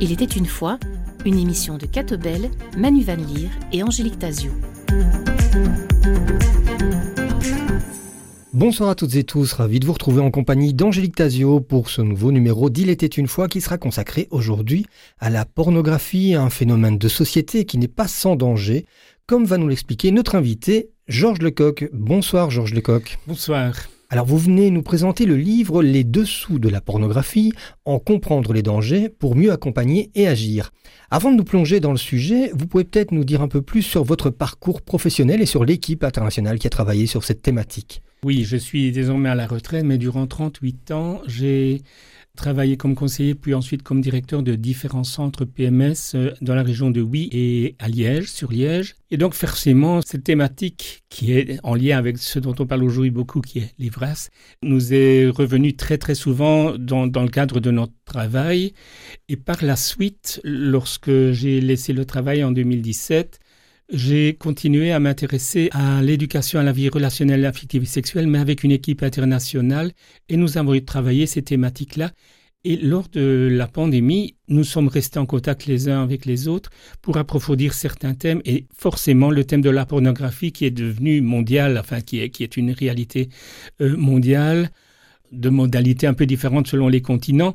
Il était une fois une émission de Catobel, Manu Van Leer et Angélique Tazio. Bonsoir à toutes et tous, ravi de vous retrouver en compagnie d'Angélique Tazio pour ce nouveau numéro d'Il était une fois qui sera consacré aujourd'hui à la pornographie, un phénomène de société qui n'est pas sans danger, comme va nous l'expliquer notre invité Georges Lecoq. Bonsoir Georges Lecoq. Bonsoir. Alors vous venez nous présenter le livre Les dessous de la pornographie, en comprendre les dangers pour mieux accompagner et agir. Avant de nous plonger dans le sujet, vous pouvez peut-être nous dire un peu plus sur votre parcours professionnel et sur l'équipe internationale qui a travaillé sur cette thématique. Oui, je suis désormais à la retraite, mais durant 38 ans, j'ai travaillé comme conseiller, puis ensuite comme directeur de différents centres PMS euh, dans la région de Huy et à Liège, sur Liège. Et donc, forcément, cette thématique qui est en lien avec ce dont on parle aujourd'hui beaucoup, qui est l'ivresse, nous est revenue très très souvent dans, dans le cadre de notre travail. Et par la suite, lorsque j'ai laissé le travail en 2017, j'ai continué à m'intéresser à l'éducation à la vie relationnelle, affective et sexuelle, mais avec une équipe internationale, et nous avons travaillé ces thématiques-là. Et lors de la pandémie, nous sommes restés en contact les uns avec les autres pour approfondir certains thèmes et forcément le thème de la pornographie qui est devenu mondial, enfin qui est, qui est une réalité euh, mondiale de modalités un peu différentes selon les continents,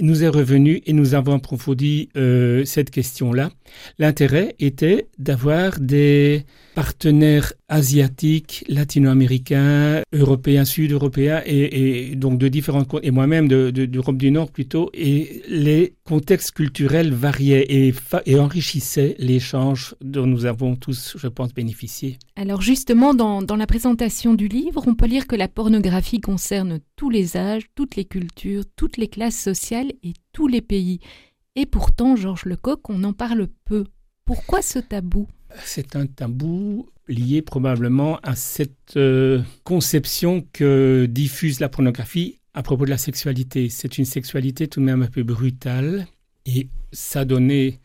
nous est revenu et nous avons approfondi euh, cette question-là. L'intérêt était d'avoir des partenaires asiatiques, latino-américains, européens, sud-européens et, donc de différents et moi-même d'Europe du Nord plutôt et les contextes culturels variaient et, enrichissaient l'échange dont nous avons tous, je pense, bénéficié. Alors justement, dans la présentation du livre, on peut lire que la pornographie concerne tous les âges, toutes les cultures, toutes les classes sociales et tous les pays. Et pourtant, Georges Lecoq, on en parle peu. Pourquoi ce tabou? C'est un tabou lié probablement à cette euh, conception que diffuse la pornographie à propos de la sexualité. C'est une sexualité tout de même un peu brutale et s'adonner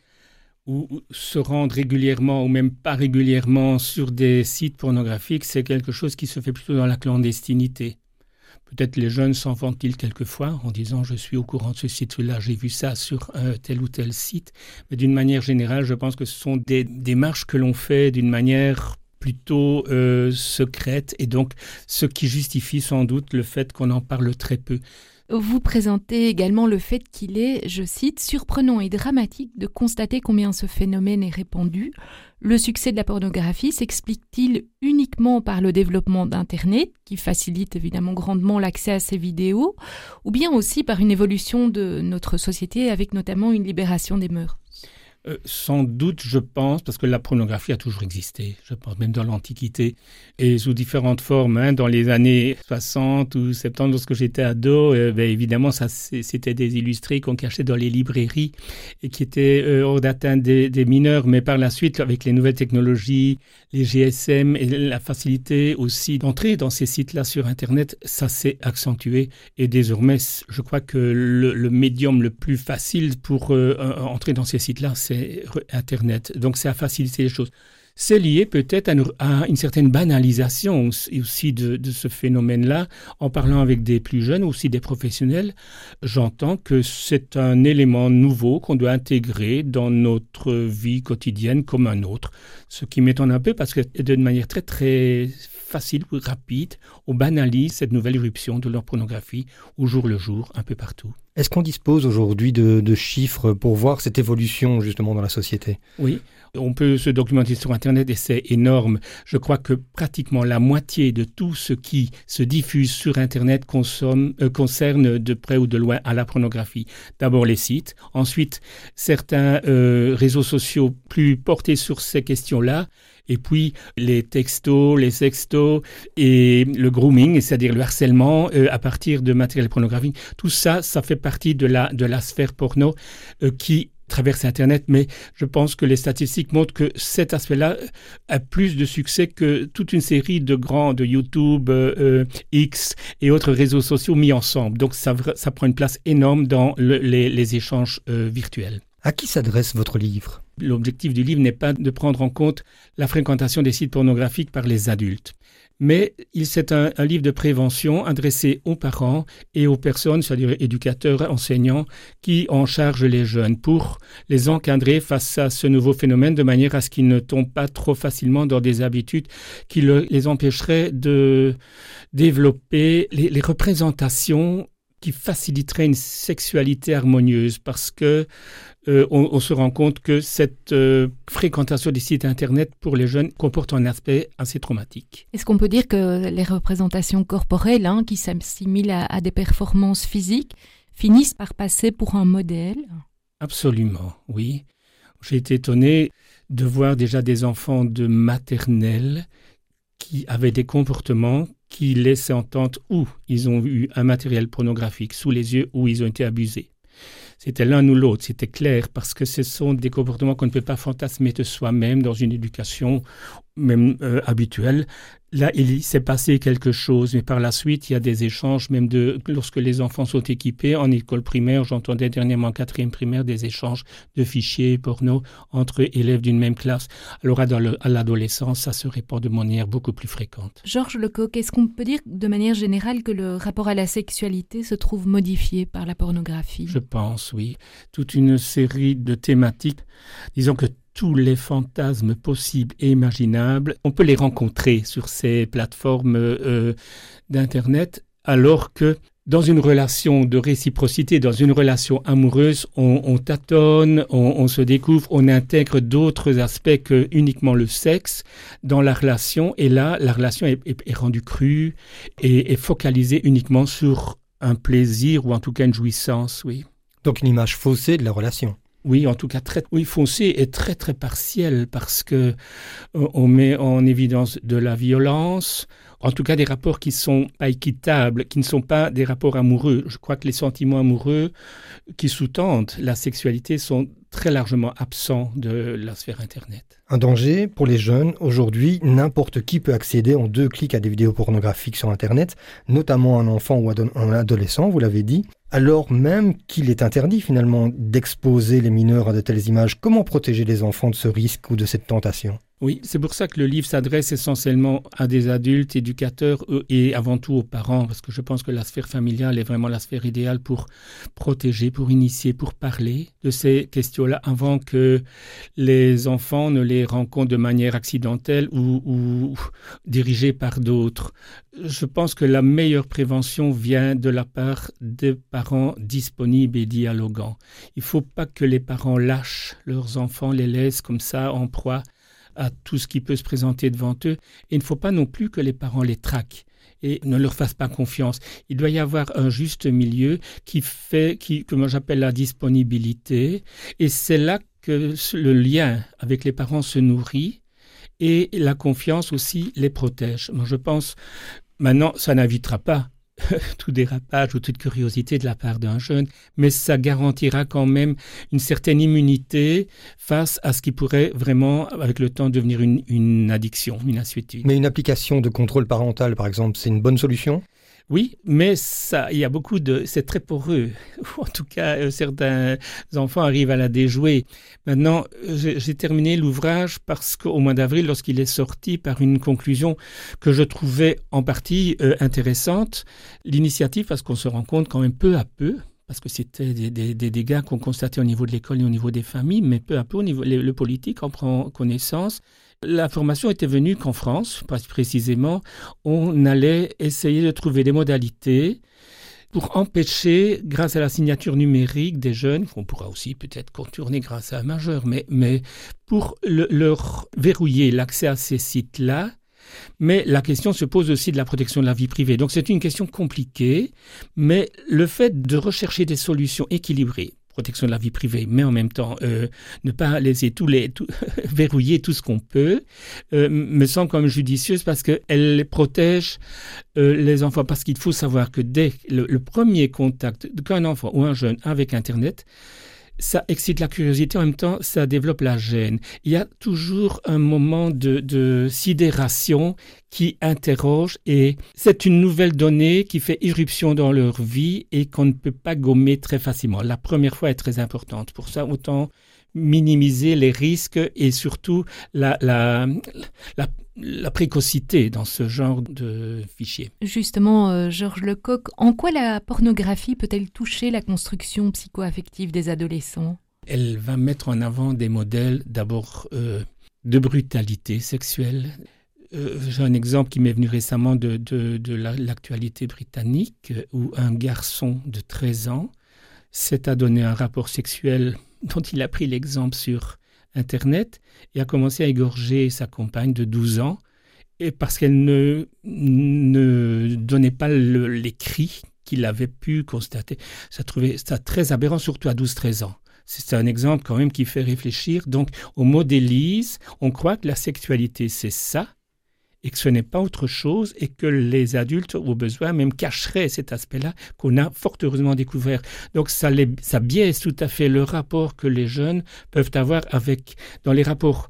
ou se rendre régulièrement ou même pas régulièrement sur des sites pornographiques, c'est quelque chose qui se fait plutôt dans la clandestinité. Peut-être les jeunes s'en vantent-ils quelquefois en disant je suis au courant de ce site-là, j'ai vu ça sur tel ou tel site. Mais d'une manière générale, je pense que ce sont des démarches que l'on fait d'une manière plutôt euh, secrète et donc ce qui justifie sans doute le fait qu'on en parle très peu. Vous présentez également le fait qu'il est, je cite, surprenant et dramatique de constater combien ce phénomène est répandu. Le succès de la pornographie s'explique-t-il uniquement par le développement d'Internet, qui facilite évidemment grandement l'accès à ces vidéos, ou bien aussi par une évolution de notre société avec notamment une libération des mœurs? Euh, sans doute, je pense, parce que la pornographie a toujours existé, je pense, même dans l'Antiquité, et sous différentes formes. Hein, dans les années 60 ou 70, lorsque j'étais ado, euh, ben, évidemment, ça, c'était des illustrés qu'on cachait dans les librairies et qui étaient euh, hors d'atteinte des, mineurs. Mais par la suite, avec les nouvelles technologies, les GSM et la facilité aussi d'entrer dans ces sites-là sur Internet, ça s'est accentué. Et désormais, je crois que le, le médium le plus facile pour entrer dans ces sites-là, c'est Internet. Donc, ça a facilité les choses. C'est lié peut-être à, une certaine banalisation aussi de, ce phénomène-là. En parlant avec des plus jeunes, aussi des professionnels, j'entends que c'est un élément nouveau qu'on doit intégrer dans notre vie quotidienne comme un autre. Ce qui m'étonne un peu parce que d'une manière très très facile ou rapide, on banalise cette nouvelle éruption de leur pornographie au jour le jour, un peu partout. Est-ce qu'on dispose aujourd'hui de, chiffres pour voir cette évolution justement dans la société? Oui, on peut se documenter sur Internet et c'est énorme. Je crois que pratiquement la moitié de tout ce qui se diffuse sur Internet consomme, euh, concerne de près ou de loin à la pornographie. D'abord les sites, ensuite certains euh, réseaux sociaux plus portés sur ces questions-là, et puis les textos, les sextos et le grooming, c'est-à-dire le harcèlement euh, à partir de matériel pornographique. Tout ça, ça fait partie de la, de la sphère porno euh, qui traverse Internet, mais je pense que les statistiques montrent que cet aspect-là a plus de succès que toute une série de grands, de YouTube, euh, X et autres réseaux sociaux mis ensemble. Donc ça, ça prend une place énorme dans les, les, échanges virtuels. À qui s'adresse votre livre? L'objectif du livre n'est pas de prendre en compte la fréquentation des sites pornographiques par les adultes mais c'est un, livre de prévention adressé aux parents et aux personnes, c'est-à-dire éducateurs, enseignants, qui en chargent les jeunes pour les encadrer face à ce nouveau phénomène de manière à ce qu'ils ne tombent pas trop facilement dans des habitudes qui les empêcheraient de développer les représentations qui faciliterait une sexualité harmonieuse parce que euh, on, se rend compte que cette euh, fréquentation des sites internet pour les jeunes comporte un aspect assez traumatique. Est-ce qu'on peut dire que les représentations corporelles hein, qui s'assimilent à, des performances physiques finissent par passer pour un modèle? Absolument, oui. J'ai été étonné de voir déjà des enfants de maternelle qui avaient des comportements qui laissaient entendre où ils ont eu un matériel pornographique sous les yeux, où ils ont été abusés. C'était l'un ou l'autre, c'était clair, parce que ce sont des comportements qu'on ne peut pas fantasmer de soi-même dans une éducation même euh, habituelle. Là, il s'est passé quelque chose, mais par la suite, il y a des échanges, même de lorsque les enfants sont équipés en école primaire. J'entendais dernièrement en quatrième primaire des échanges de fichiers porno entre élèves d'une même classe. Alors à l'adolescence, ça se répand de manière beaucoup plus fréquente. Georges Lecoq, est-ce qu'on peut dire de manière générale que le rapport à la sexualité se trouve modifié par la pornographie? Je pense, oui. Toute une série de thématiques. Disons que tous les fantasmes possibles et imaginables. On peut les rencontrer sur ces plateformes euh, d'Internet, alors que dans une relation de réciprocité, dans une relation amoureuse, on, tâtonne, on, se découvre, on intègre d'autres aspects que uniquement le sexe dans la relation. Et là, la relation est, rendue crue et est focalisée uniquement sur un plaisir ou en tout cas une jouissance, oui. Donc une image faussée de la relation. Oui, en tout cas très oui foncé et très très partiel parce que euh, on met en évidence de la violence, en tout cas des rapports qui sont pas équitables, qui ne sont pas des rapports amoureux. Je crois que les sentiments amoureux qui sous-tendent la sexualité sont très largement absents de la sphère Internet. Un danger pour les jeunes. Aujourd'hui, n'importe qui peut accéder en deux clics à des vidéos pornographiques sur Internet, notamment un enfant ou un adolescent, vous l'avez dit alors même qu'il est interdit finalement d'exposer les mineurs à de telles images. Comment protéger les enfants de ce risque ou de cette tentation? Oui, c'est pour ça que le livre s'adresse essentiellement à des adultes, éducateurs euh, et avant tout aux parents, parce que je pense que la sphère familiale est vraiment la sphère idéale pour protéger, pour initier, pour parler de ces questions-là avant que les enfants ne les rencontrent de manière accidentelle ou, dirigés par d'autres. Je pense que la meilleure prévention vient de la part des parents disponibles et dialoguants. Il ne faut pas que les parents lâchent leurs enfants, les laissent comme ça en proie à tout ce qui peut se présenter devant eux. Et il ne faut pas non plus que les parents les traquent et ne leur fassent pas confiance. Il doit y avoir un juste milieu qui fait, qui, que j'appelle la disponibilité. Et c'est là que le lien avec les parents se nourrit et la confiance aussi les protège. Moi je pense, maintenant, ça n'invitera pas tout dérapage ou toute curiosité de la part d'un jeune, mais ça garantira quand même une certaine immunité face à ce qui pourrait vraiment, avec le temps, devenir une, une addiction, une assuétude. Mais une application de contrôle parental, par exemple, c'est une bonne solution? Oui, mais ça, il y a beaucoup de, c'est très poreux. En tout cas, euh, certains enfants arrivent à la déjouer. Maintenant, j'ai terminé l'ouvrage parce qu'au mois d'avril, lorsqu'il est sorti par une conclusion que je trouvais en partie euh, intéressante, l'initiative, parce qu'on se rend compte quand même peu à peu, parce que c'était des, dégâts qu'on constatait au niveau de l'école et au niveau des familles, mais peu à peu, au niveau, le politique en prend connaissance L'information était venue qu'en France, précisément, on allait essayer de trouver des modalités pour empêcher, grâce à la signature numérique des jeunes, qu'on pourra aussi peut-être contourner grâce à un majeur, mais, mais pour leur verrouiller l'accès à ces sites-là, mais la question se pose aussi de la protection de la vie privée. Donc c'est une question compliquée, mais le fait de rechercher des solutions équilibrées protection de la vie privée, mais en même temps euh, ne pas laisser tous les verrouiller tout ce qu'on peut, euh, me semble comme judicieuse parce qu'elle protège euh, les enfants. Parce qu'il faut savoir que dès le, premier contact qu'un enfant ou un jeune avec Internet, ça excite la curiosité, en même temps, ça développe la gêne. Il y a toujours un moment de, sidération qui interroge et c'est une nouvelle donnée qui fait irruption dans leur vie et qu'on ne peut pas gommer très facilement. La première fois est très importante. Pour ça, autant minimiser les risques et surtout la, la, la, précocité dans ce genre de fichiers. Justement, euh, Georges Lecoq, en quoi la pornographie peut-elle toucher la construction psychoaffective des adolescents? Elle va mettre en avant des modèles d'abord euh, de brutalité sexuelle. Euh, j'ai un exemple qui m'est venu récemment de, de, de l'actualité britannique où un garçon de 13 ans s'est adonné un rapport sexuel dont il a pris l'exemple sur Internet et a commencé à égorger sa compagne de 12 ans et parce qu'elle ne, ne donnait pas les cris qu'il avait pu constater. Ça trouvait ça très aberrant, surtout à 12-13 ans. C'est un exemple quand même qui fait réfléchir. Donc, au modélise, on croit que la sexualité, c'est ça, et que ce n'est pas autre chose et que les adultes, au besoin, même cacheraient cet aspect-là qu'on a fort heureusement découvert. Donc ça, ça biaise tout à fait le rapport que les jeunes peuvent avoir avec, dans les rapports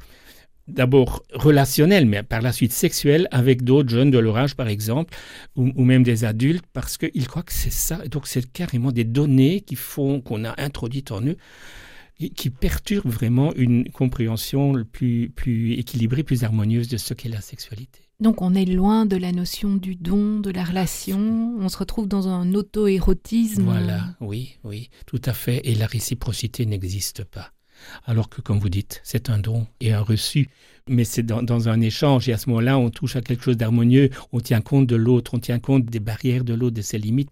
d'abord relationnels, mais par la suite sexuels, avec d'autres jeunes de leur âge, par exemple, ou, même des adultes, parce qu'ils croient que c'est ça. Donc c'est carrément des données qui font qu'on a introduites en eux qui perturbe vraiment une compréhension plus, plus équilibrée, plus harmonieuse de ce qu'est la sexualité. Donc on est loin de la notion du don, de la relation, on se retrouve dans un auto-érotisme. Voilà, oui, oui, tout à fait, et la réciprocité n'existe pas. Alors que, comme vous dites, c'est un don et un reçu, mais c'est dans, un échange, et à ce moment-là, on touche à quelque chose d'harmonieux, on tient compte de l'autre, on tient compte des barrières de l'autre, de ses limites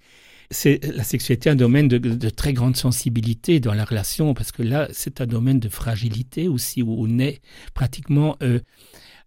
c'est la sexualité un domaine de, très grande sensibilité dans la relation, parce que là, c'est un domaine de fragilité aussi, où on est pratiquement euh,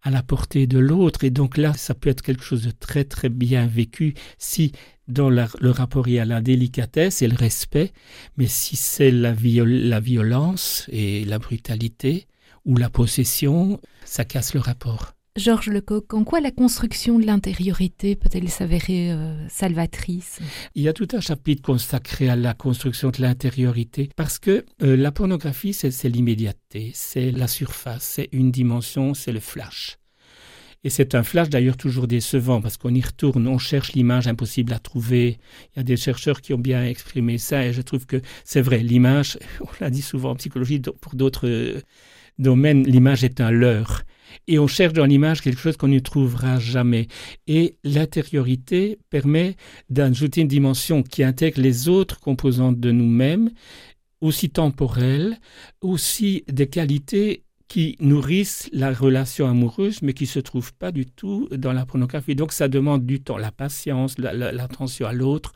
à la portée de l'autre. Et donc là, ça peut être quelque chose de très très bien vécu si dans le rapport il y a la délicatesse et le respect, mais si c'est la, la violence et la brutalité ou la possession, ça casse le rapport. Georges Lecoq, en quoi la construction de l'intériorité peut-elle s'avérer euh, salvatrice? Il y a tout un chapitre consacré à la construction de l'intériorité parce que euh, la pornographie, c'est l'immédiateté, c'est la surface, c'est une dimension, c'est le flash. Et c'est un flash d'ailleurs toujours décevant parce qu'on y retourne, on cherche l'image impossible à trouver. Il y a des chercheurs qui ont bien exprimé ça et je trouve que c'est vrai, l'image, on l'a dit souvent en psychologie, pour d'autres euh, domaines, l'image est un leurre et on cherche dans l'image quelque chose qu'on ne trouvera jamais. Et l'intériorité permet d'ajouter une dimension qui intègre les autres composantes de nous-mêmes, aussi temporelles, aussi des qualités qui nourrissent la relation amoureuse, mais qui se trouvent pas du tout dans la pornographie. Donc ça demande du temps, la patience, l'attention à l'autre.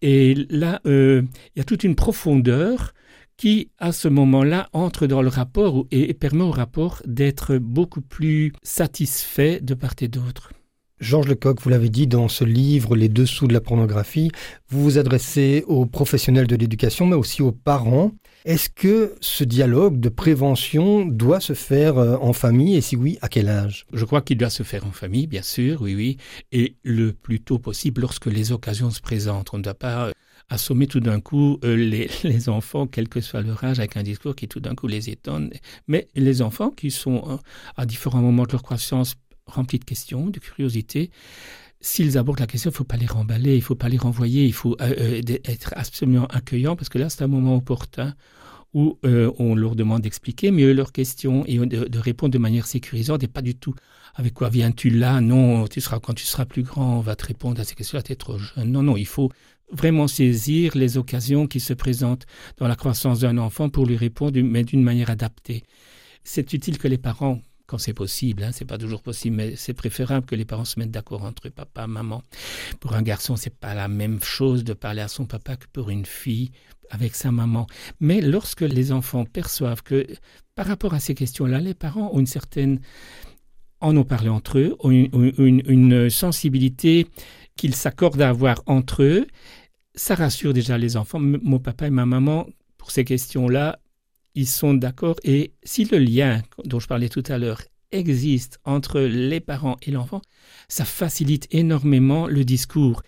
Et là, euh, il y a toute une profondeur qui, à ce moment-là, entre dans le rapport et permet au rapport d'être beaucoup plus satisfait de part et d'autre. Georges Lecoq, vous l'avez dit dans ce livre Les dessous de la pornographie, vous vous adressez aux professionnels de l'éducation, mais aussi aux parents. Est-ce que ce dialogue de prévention doit se faire euh, en famille et si oui, à quel âge? Je crois qu'il doit se faire en famille, bien sûr, oui, oui, et le plus tôt possible lorsque les occasions se présentent. On ne doit pas euh, assommer tout d'un coup euh, les, enfants, quel que soit leur âge, avec un discours qui tout d'un coup les étonne. Mais les enfants qui sont euh, à différents moments de leur croissance remplis de questions, de curiosité, s'ils abordent la question, il ne faut pas les remballer, il ne faut pas les renvoyer, il faut euh, être absolument accueillant parce que là, c'est un moment opportun où on leur demande d'expliquer mieux leurs questions et de, répondre de manière sécurisante et pas du tout avec quoi viens-tu là? Non, tu seras quand tu seras plus grand, on va te répondre à ces questions-là, tu es trop jeune. Non, non, il faut vraiment saisir les occasions qui se présentent dans la croissance d'un enfant pour lui répondre, mais d'une manière adaptée. C'est utile que les parents, quand c'est possible, hein, c'est pas toujours possible, mais c'est préférable que les parents se mettent d'accord entre eux, papa, maman. Pour un garçon, c'est pas la même chose de parler à son papa que pour une fille avec sa maman. Mais lorsque les enfants perçoivent que, par rapport à ces questions-là, les parents ont une certaine en ont parlé entre eux, ont une, une sensibilité qu'ils s'accordent à avoir entre eux, ça rassure déjà les enfants. mon papa et ma maman, pour ces questions-là, ils sont d'accord. Et si le lien dont je parlais tout à l'heure existe entre les parents et l'enfant, ça facilite énormément le discours.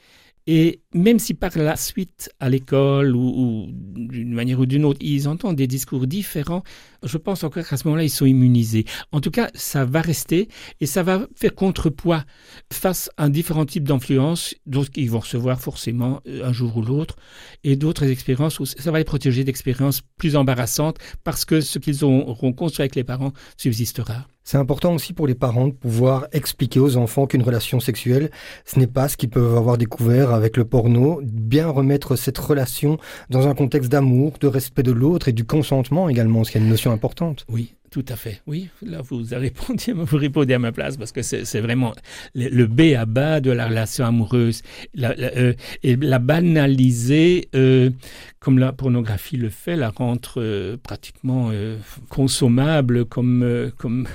Et même si par la suite, à l'école ou, d'une manière ou d'une autre, ils entendent des discours différents, je pense encore qu'à ce moment-là, ils sont immunisés. En tout cas, ça va rester et ça va faire contrepoids face à différents types d'influences, d'autres qu'ils vont recevoir forcément euh, un jour ou l'autre, et d'autres expériences où ça va les protéger d'expériences plus embarrassantes parce que ce qu'ils auront construit avec les parents subsistera. C'est important aussi pour les parents de pouvoir expliquer aux enfants qu'une relation sexuelle, ce n'est pas ce qu'ils peuvent avoir découvert avec le porno, bien remettre cette relation dans un contexte d'amour, de respect de l'autre et du consentement également, ce qui est une notion Oui, tout à fait. Oui, là, vous vous répondez à ma place parce que c'est vraiment le, B à bas de la relation amoureuse. Euh, et la banaliser, euh, comme la pornographie le fait, la rendre euh, pratiquement consommable comme, comme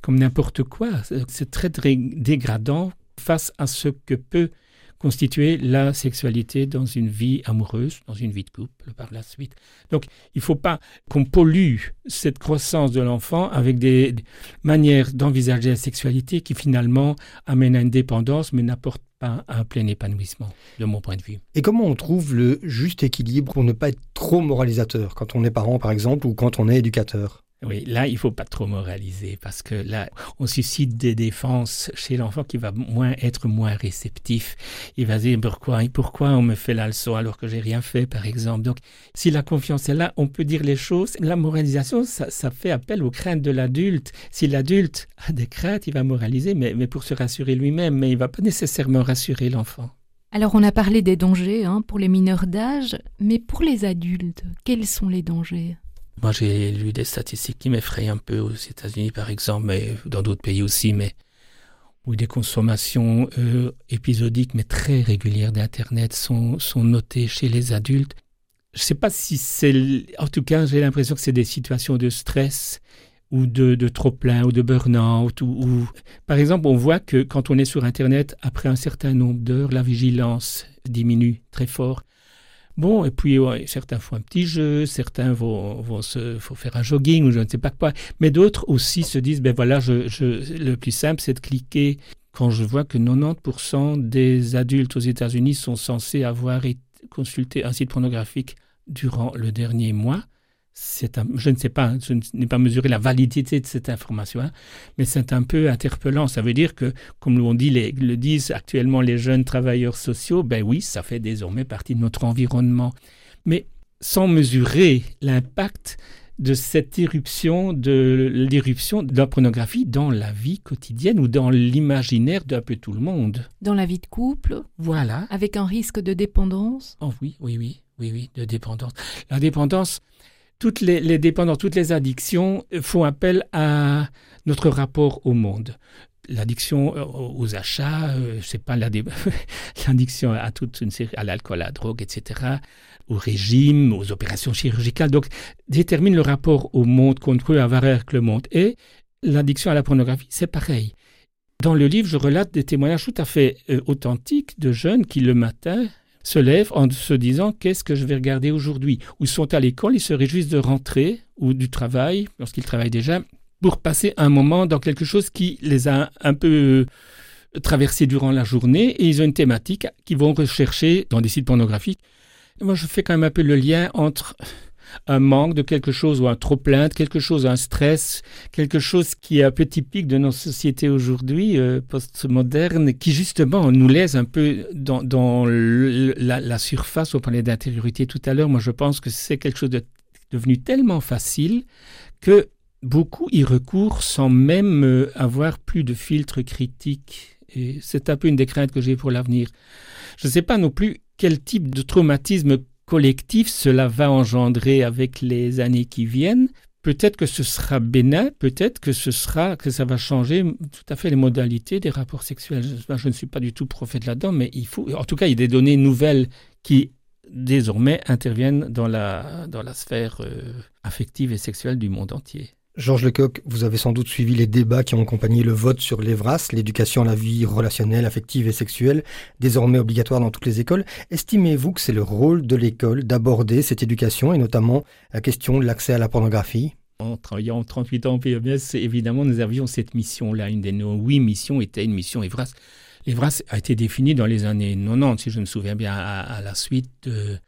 comme n'importe quoi. C'est très, très dégradant face à ce que peut constituer la sexualité dans une vie amoureuse, dans une vie de couple par la suite. Donc il ne faut pas qu'on pollue cette croissance de l'enfant avec des, manières d'envisager la sexualité qui finalement amènent à une dépendance mais n'apportent pas un plein épanouissement, de mon point de vue. Et comment on trouve le juste équilibre pour ne pas être trop moralisateur quand on est parent par exemple ou quand on est éducateur? Oui, là, il faut pas trop moraliser parce que là, on suscite des défenses chez l'enfant qui va moins être moins réceptif. Il va dire pourquoi, pourquoi on me fait la leçon alors que j'ai rien fait, par exemple? Donc, si la confiance est là, on peut dire les choses. La moralisation, ça, fait appel aux craintes de l'adulte. Si l'adulte a des craintes, il va moraliser, mais, mais pour se rassurer lui-même, mais il va pas nécessairement rassurer l'enfant. Alors on a parlé des dangers hein, pour les mineurs d'âge, mais pour les adultes, quels sont les dangers? Moi, j'ai lu des statistiques qui m'effraient un peu aux États-Unis, par exemple, mais dans d'autres pays aussi, mais où des consommations euh, épisodiques mais très régulières d'Internet sont, sont notées chez les adultes. Je ne sais pas si c'est... En tout cas, j'ai l'impression que c'est des situations de stress ou de, de trop-plein ou de burn-out. ou, Par exemple, on voit que quand on est sur Internet, après un certain nombre d'heures, la vigilance diminue très fort. Bon, et puis certains font un petit jeu, certains vont, vont se, faut faire un jogging ou je ne sais pas quoi, mais d'autres aussi se disent, ben voilà, le plus simple, c'est de cliquer. Quand je vois que 90% des adultes aux États-Unis sont censés avoir consulté un site pornographique durant le dernier mois, je ne sais pas, je n'ai pas mesuré la validité de cette information, hein, mais c'est un peu interpellant. Ça veut dire que, comme on dit, les, le disent actuellement les jeunes travailleurs sociaux, ben oui, ça fait désormais partie de notre environnement. Mais sans mesurer l'impact de cette irruption de l'irruption de la pornographie dans la vie quotidienne ou dans l'imaginaire d'un peu tout le monde. Dans la vie de couple Voilà. Avec un risque de dépendance? Oh oui, oui, oui, oui, oui, de dépendance. La dépendance, toutes les, dépendances, toutes les addictions font appel à notre rapport au monde l'addiction euh, aux achats, euh, je sais pas, l'addiction à toute une série, à l'alcool, à la drogue, etc., au régime, aux opérations chirurgicales, donc détermine le rapport au monde qu'on peut avoir avec le monde. Et l'addiction à la pornographie, c'est pareil. Dans le livre, je relate des témoignages tout à fait euh, authentiques de jeunes qui le matin se lèvent en se disant qu'est-ce que je vais regarder aujourd'hui? Ou sont à l'école, ils se réjouissent de rentrer ou du travail, lorsqu'ils travaillent déjà, pour passer un moment dans quelque chose qui les a un peu euh, traversés durant la journée et ils ont une thématique qu'ils vont rechercher dans des sites pornographiques. moi, je fais quand même un peu le lien entre un manque de quelque chose ou un trop plein de quelque chose, un stress, quelque chose qui est un peu typique de nos sociétés aujourd'hui euh, postmodernes, qui justement nous laisse un peu dans, la, surface. On parlait d'intériorité tout à l'heure. Moi, je pense que c'est quelque chose de devenu tellement facile que beaucoup y recourent sans même euh, avoir plus de filtre critique. Et c'est un peu une des craintes que j'ai pour l'avenir. Je ne sais pas non plus quel type de traumatisme collectif cela va engendrer avec les années qui viennent. Peut-être que ce sera bénin, peut-être que ce sera que ça va changer tout à fait les modalités des rapports sexuels. Je, ne suis pas du tout prophète là-dedans, mais il faut, en tout cas, il y a des données nouvelles qui désormais interviennent dans la dans la sphère euh, affective et sexuelle du monde entier. Georges Lecoq, vous avez sans doute suivi les débats qui ont accompagné le vote sur l'EVRAS, l'éducation à la vie relationnelle, affective et sexuelle, désormais obligatoire dans toutes les écoles. Estimez-vous que c'est le rôle de l'école d'aborder cette éducation et notamment la question de l'accès à la pornographie? En travaillant 38 ans en PMS, évidemment, nous avions cette mission-là. Une de nos huit missions était une mission EVRAS L'EVRAS a été défini dans les années 90, si je me souviens bien, à, la suite de,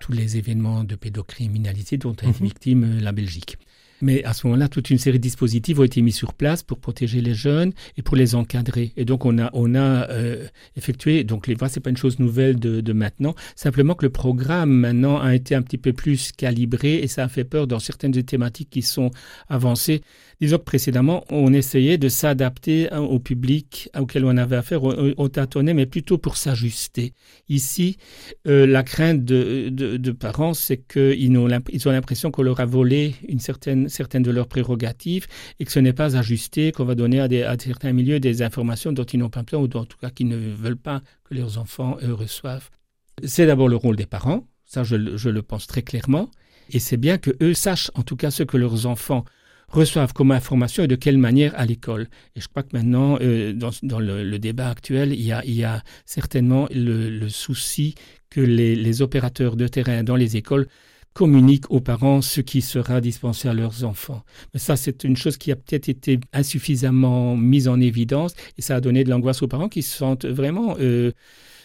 tous les événements de pédocriminalité dont a été mhm. victime euh, la Belgique. Mais à ce moment-là, toute une série de dispositifs ont été mis sur place pour protéger les jeunes et pour les encadrer. Et donc, on a, on a euh, effectué, donc les voix, c'est pas une chose nouvelle de, de, maintenant, simplement que le programme maintenant a été un petit peu plus calibré et ça a fait peur dans certaines des thématiques qui sont avancées. Disons que précédemment, on essayait de s'adapter hein, au public auquel on avait affaire, on, tâtonnait, mais plutôt pour s'ajuster. Ici, euh, la crainte de, parents, c'est qu'ils ont l'impression qu'on leur a volé une certaine, certaine de leurs prérogatives et que ce n'est pas ajusté, qu'on va donner à, certains milieux des informations dont ils n'ont pas besoin ou en tout cas qu'ils ne veulent pas que leurs enfants eux, reçoivent. C'est d'abord le rôle des parents, ça je, je le pense très clairement, et c'est bien que eux sachent en tout cas ce que leurs enfants reçoivent comme information et de quelle manière à l'école. Et je crois que maintenant, euh, dans, le, débat actuel, il y a, certainement le, souci que les, opérateurs de terrain dans les écoles communiquent aux parents ce qui sera dispensé à leurs enfants. Mais ça, c'est une chose qui a peut-être été insuffisamment mise en évidence et ça a donné de l'angoisse aux parents qui se sentent vraiment... Euh,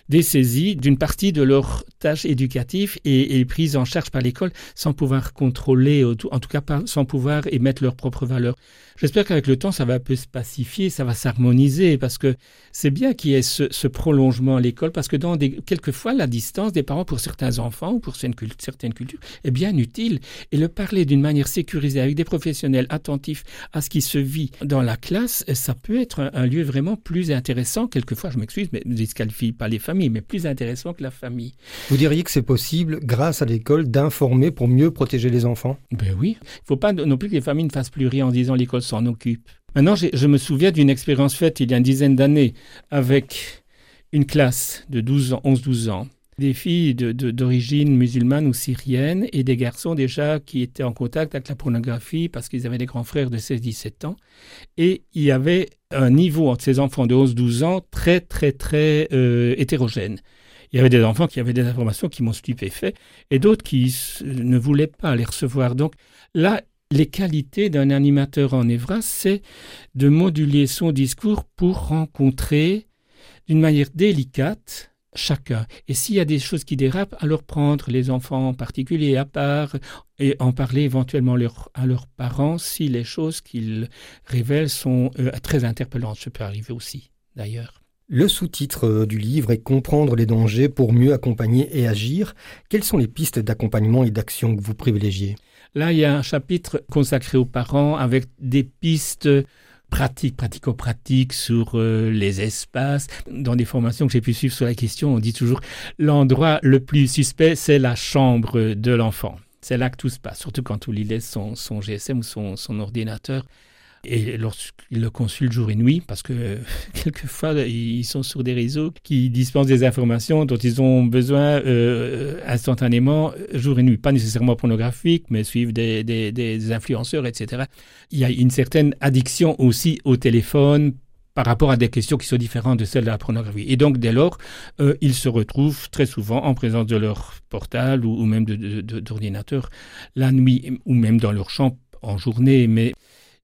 dessaisis d'une partie de leurs tâches éducatives et, et prises en charge par l'école sans pouvoir contrôler, en tout cas sans pouvoir émettre leurs propres valeurs. J'espère qu'avec le temps, ça va un peu se pacifier, ça va s'harmoniser, parce que c'est bien qu'il y ait ce, prolongement à l'école, parce que dans des, quelquefois, la distance des parents pour certains enfants ou pour certaines cultures est bien utile. Et le parler d'une manière sécurisée avec des professionnels attentifs à ce qui se vit dans la classe, ça peut être un, lieu vraiment plus intéressant. Quelquefois, je m'excuse, mais ne disqualifie pas les mais plus intéressant que la famille. Vous diriez que c'est possible, grâce à l'école, d'informer pour mieux protéger les enfants? Ben oui. Il ne faut pas non plus que les familles ne fassent plus rien en disant l'école s'en occupe. Maintenant, je me souviens d'une expérience faite il y a une dizaine d'années avec une classe de 12 ans, 11-12 ans, des filles d'origine musulmane ou syrienne et des garçons déjà qui étaient en contact avec la pornographie parce qu'ils avaient des grands frères de 16-17 ans. Et il y avait un niveau entre ces enfants de 11-12 ans très, très, très euh, hétérogène. Il y avait des enfants qui avaient des informations qui m'ont stupéfait et d'autres qui ne voulaient pas les recevoir. Donc là, les qualités d'un animateur en Evra, c'est de moduler son discours pour rencontrer d'une manière délicate chacun. Et s'il y a des choses qui dérapent, alors prendre les enfants en particulier à part et en parler éventuellement à leurs parents si les choses qu'ils révèlent sont euh, très interpellantes. Ça peut arriver aussi, d'ailleurs. Le sous-titre euh, du livre est Comprendre les dangers pour mieux accompagner et agir. Quelles sont les pistes d'accompagnement et d'action que vous privilégiez? Là, il y a un chapitre consacré aux parents avec des pistes pratiques, pratico-pratiques sur euh, les espaces. Dans des formations que j'ai pu suivre sur la question, on dit toujours l'endroit le plus suspect, c'est la chambre de l'enfant. C'est là que tout se passe, surtout quand on lui laisse son, son GSM ou son, son ordinateur. Et lorsqu'ils le consultent jour et nuit, parce que quelquefois, ils sont sur des réseaux qui dispensent des informations dont ils ont besoin euh, instantanément, jour et nuit. Pas nécessairement pornographiques, mais suivent des, des, des influenceurs, etc. Il y a une certaine addiction aussi au téléphone par rapport à des questions qui sont différentes de celles de la pornographie. Et donc, dès lors, euh, ils se retrouvent très souvent en présence de leur portable ou, ou même d'ordinateur la nuit ou même dans leur chambre en journée. Mais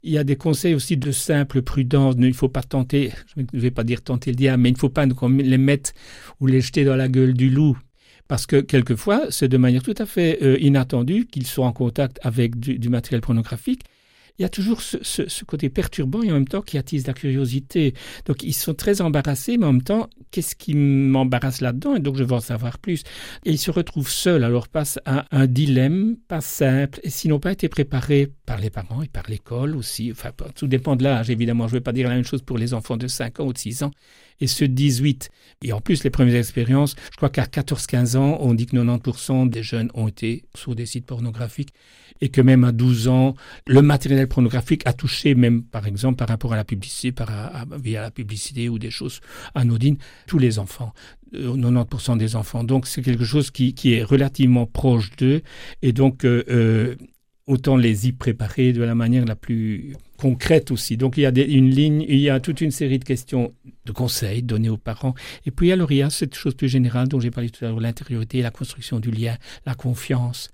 il y a des conseils aussi de simple prudence. Il ne faut pas tenter, je ne vais pas dire tenter le diable, mais il ne faut pas les mettre ou les jeter dans la gueule du loup. Parce que quelquefois, c'est de manière tout à fait euh, inattendue qu'ils sont en contact avec du matériel pornographique il y a toujours ce, côté perturbant et en même temps qui attise la curiosité. Donc ils sont très embarrassés, mais en même temps, qu'est-ce qui m'embarrasse là-dedans? Et donc je veux en savoir plus. Et ils se retrouvent seuls, alors passe à un dilemme pas simple, et s'ils n'ont pas été préparés par les parents et par l'école aussi. Enfin, tout dépend de l'âge, évidemment. Je ne vais pas dire la même chose pour les enfants de 5 ans ou de 6 ans et de 18. Et en plus, les premières expériences, je crois qu'à 14-15 ans, on dit que 90% des jeunes ont été sur des sites pornographiques et que même à 12 ans, le matériel pornographique a touché même, par exemple, par rapport à la publicité, par, via la publicité ou des choses anodines, tous les enfants. 90% euh, des enfants. Donc c'est quelque chose qui, qui, est relativement proche d'eux et donc euh, euh, autant les y préparer de la manière la plus concrète aussi. Donc il y a une ligne, il y a toute une série de questions, de conseils donnés aux parents. Et puis alors il y a cette chose plus générale dont j'ai parlé tout à l'heure, l'intériorité, la construction du lien, la confiance,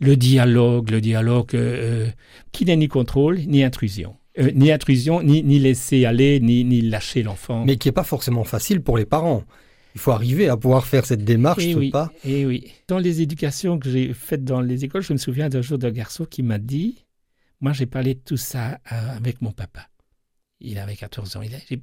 le dialogue, le dialogue euh, qui n'est ni contrôle ni intrusion. Euh, ni intrusion, ni, ni laisser aller, ni, ni lâcher l'enfant. Mais qui n'est pas forcément facile pour les parents. Il faut arriver à pouvoir faire cette démarche, et oui, pas. Et oui. Dans les éducations que j'ai faites dans les écoles, je me souviens d'un jour d'un garçon qui m'a dit, moi j'ai parlé de tout ça euh, avec mon papa. Il avait 14 ans. Il,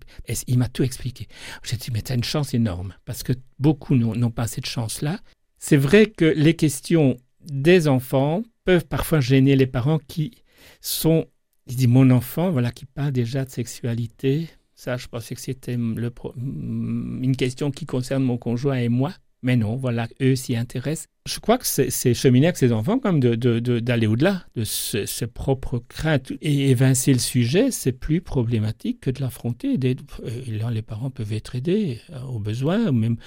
il m'a tout expliqué. J'ai dit, mais tu as une chance énorme, parce que beaucoup n'ont pas cette chance-là. C'est vrai que les questions des enfants peuvent parfois gêner les parents qui sont, il dit, mon enfant, voilà, qui parle déjà de sexualité. Ça, je pensais que c'était une question qui concerne mon conjoint et moi. Mais non, voilà, eux s'y intéressent. Je crois que c'est cheminer avec ces enfants comme d'aller de, de, au-delà de ses propres craintes. Et évincer le sujet, c'est plus problématique que de l'affronter. Là, les parents peuvent être aidés euh, au besoin, même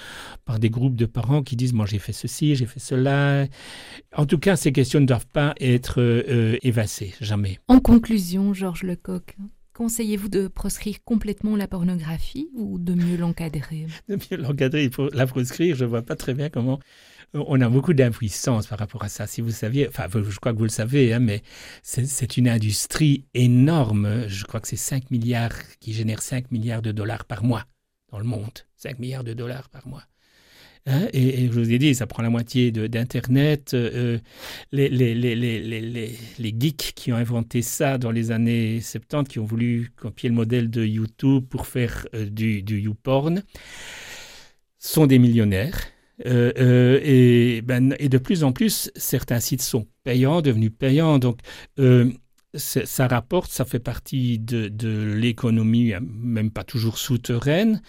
par des groupes de parents qui disent, moi j'ai fait ceci, j'ai fait cela. En tout cas, ces questions ne doivent pas être euh, évincées, jamais. En conclusion, Georges Lecoq, Conseillez-vous de proscrire complètement la pornographie ou de mieux l'encadrer? De mieux l'encadrer, la proscrire, je ne vois pas très bien comment. Euh, on a beaucoup d'impuissance par rapport à ça. Si vous saviez, enfin, je crois que vous le savez, hein, mais c'est une industrie énorme. Je crois que c'est 5 milliards qui génère 5 milliards de dollars par mois dans le monde. 5 milliards de dollars par mois. Hein, et, je vous ai dit, ça prend la moitié d'Internet. Euh, les, les, geeks qui ont inventé ça dans les années 70, qui ont voulu copier le modèle de YouTube pour faire euh, du, du YouPorn, sont des millionnaires. Euh, et, ben, et de plus en plus, certains sites sont payants, devenus payants. Donc, ça rapporte, ça fait partie de l'économie, même pas toujours souterraine.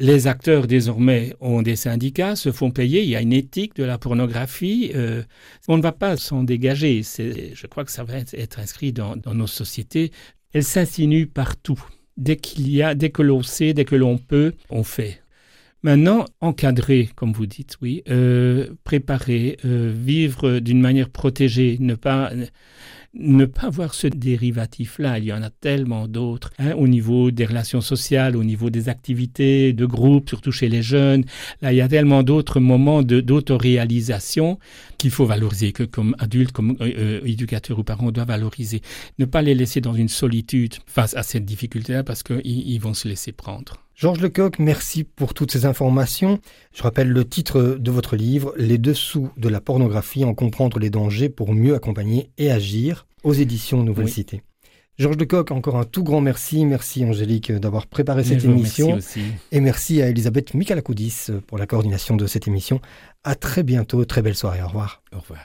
Les acteurs désormais ont des syndicats, se font payer, il y a une éthique de la pornographie. Euh, on ne va pas s'en dégager. Je crois que ça va être inscrit dans, nos sociétés. Elle s'insinue partout. Dès qu'il y a, dès que l'on sait, dès que l'on peut, on fait. Maintenant, encadrer, comme vous dites, oui, euh, préparer, euh, vivre d'une manière protégée, ne pas ne pas voir ce dérivatif-là. Il y en a tellement d'autres hein, au niveau des relations sociales, au niveau des activités de groupe, surtout chez les jeunes. Là, il y a tellement d'autres moments d'autoréalisation qu'il faut valoriser, que comme adulte, comme euh, euh, éducateur ou parent, on doit valoriser. Ne pas les laisser dans une solitude face à cette difficulté-là parce qu'ils ils vont se laisser prendre. Georges Lecoq, merci pour toutes ces informations. Je rappelle le titre de votre livre, Les dessous de la pornographie, en comprendre les dangers pour mieux accompagner et agir, aux éditions Nouvelle Cité. Georges Lecoq, encore un tout grand merci. Merci Angélique d'avoir préparé cette émission. Et merci à Elisabeth Michalakoudis pour la coordination de cette émission. À très bientôt. Très belle soirée. Au revoir. Au revoir.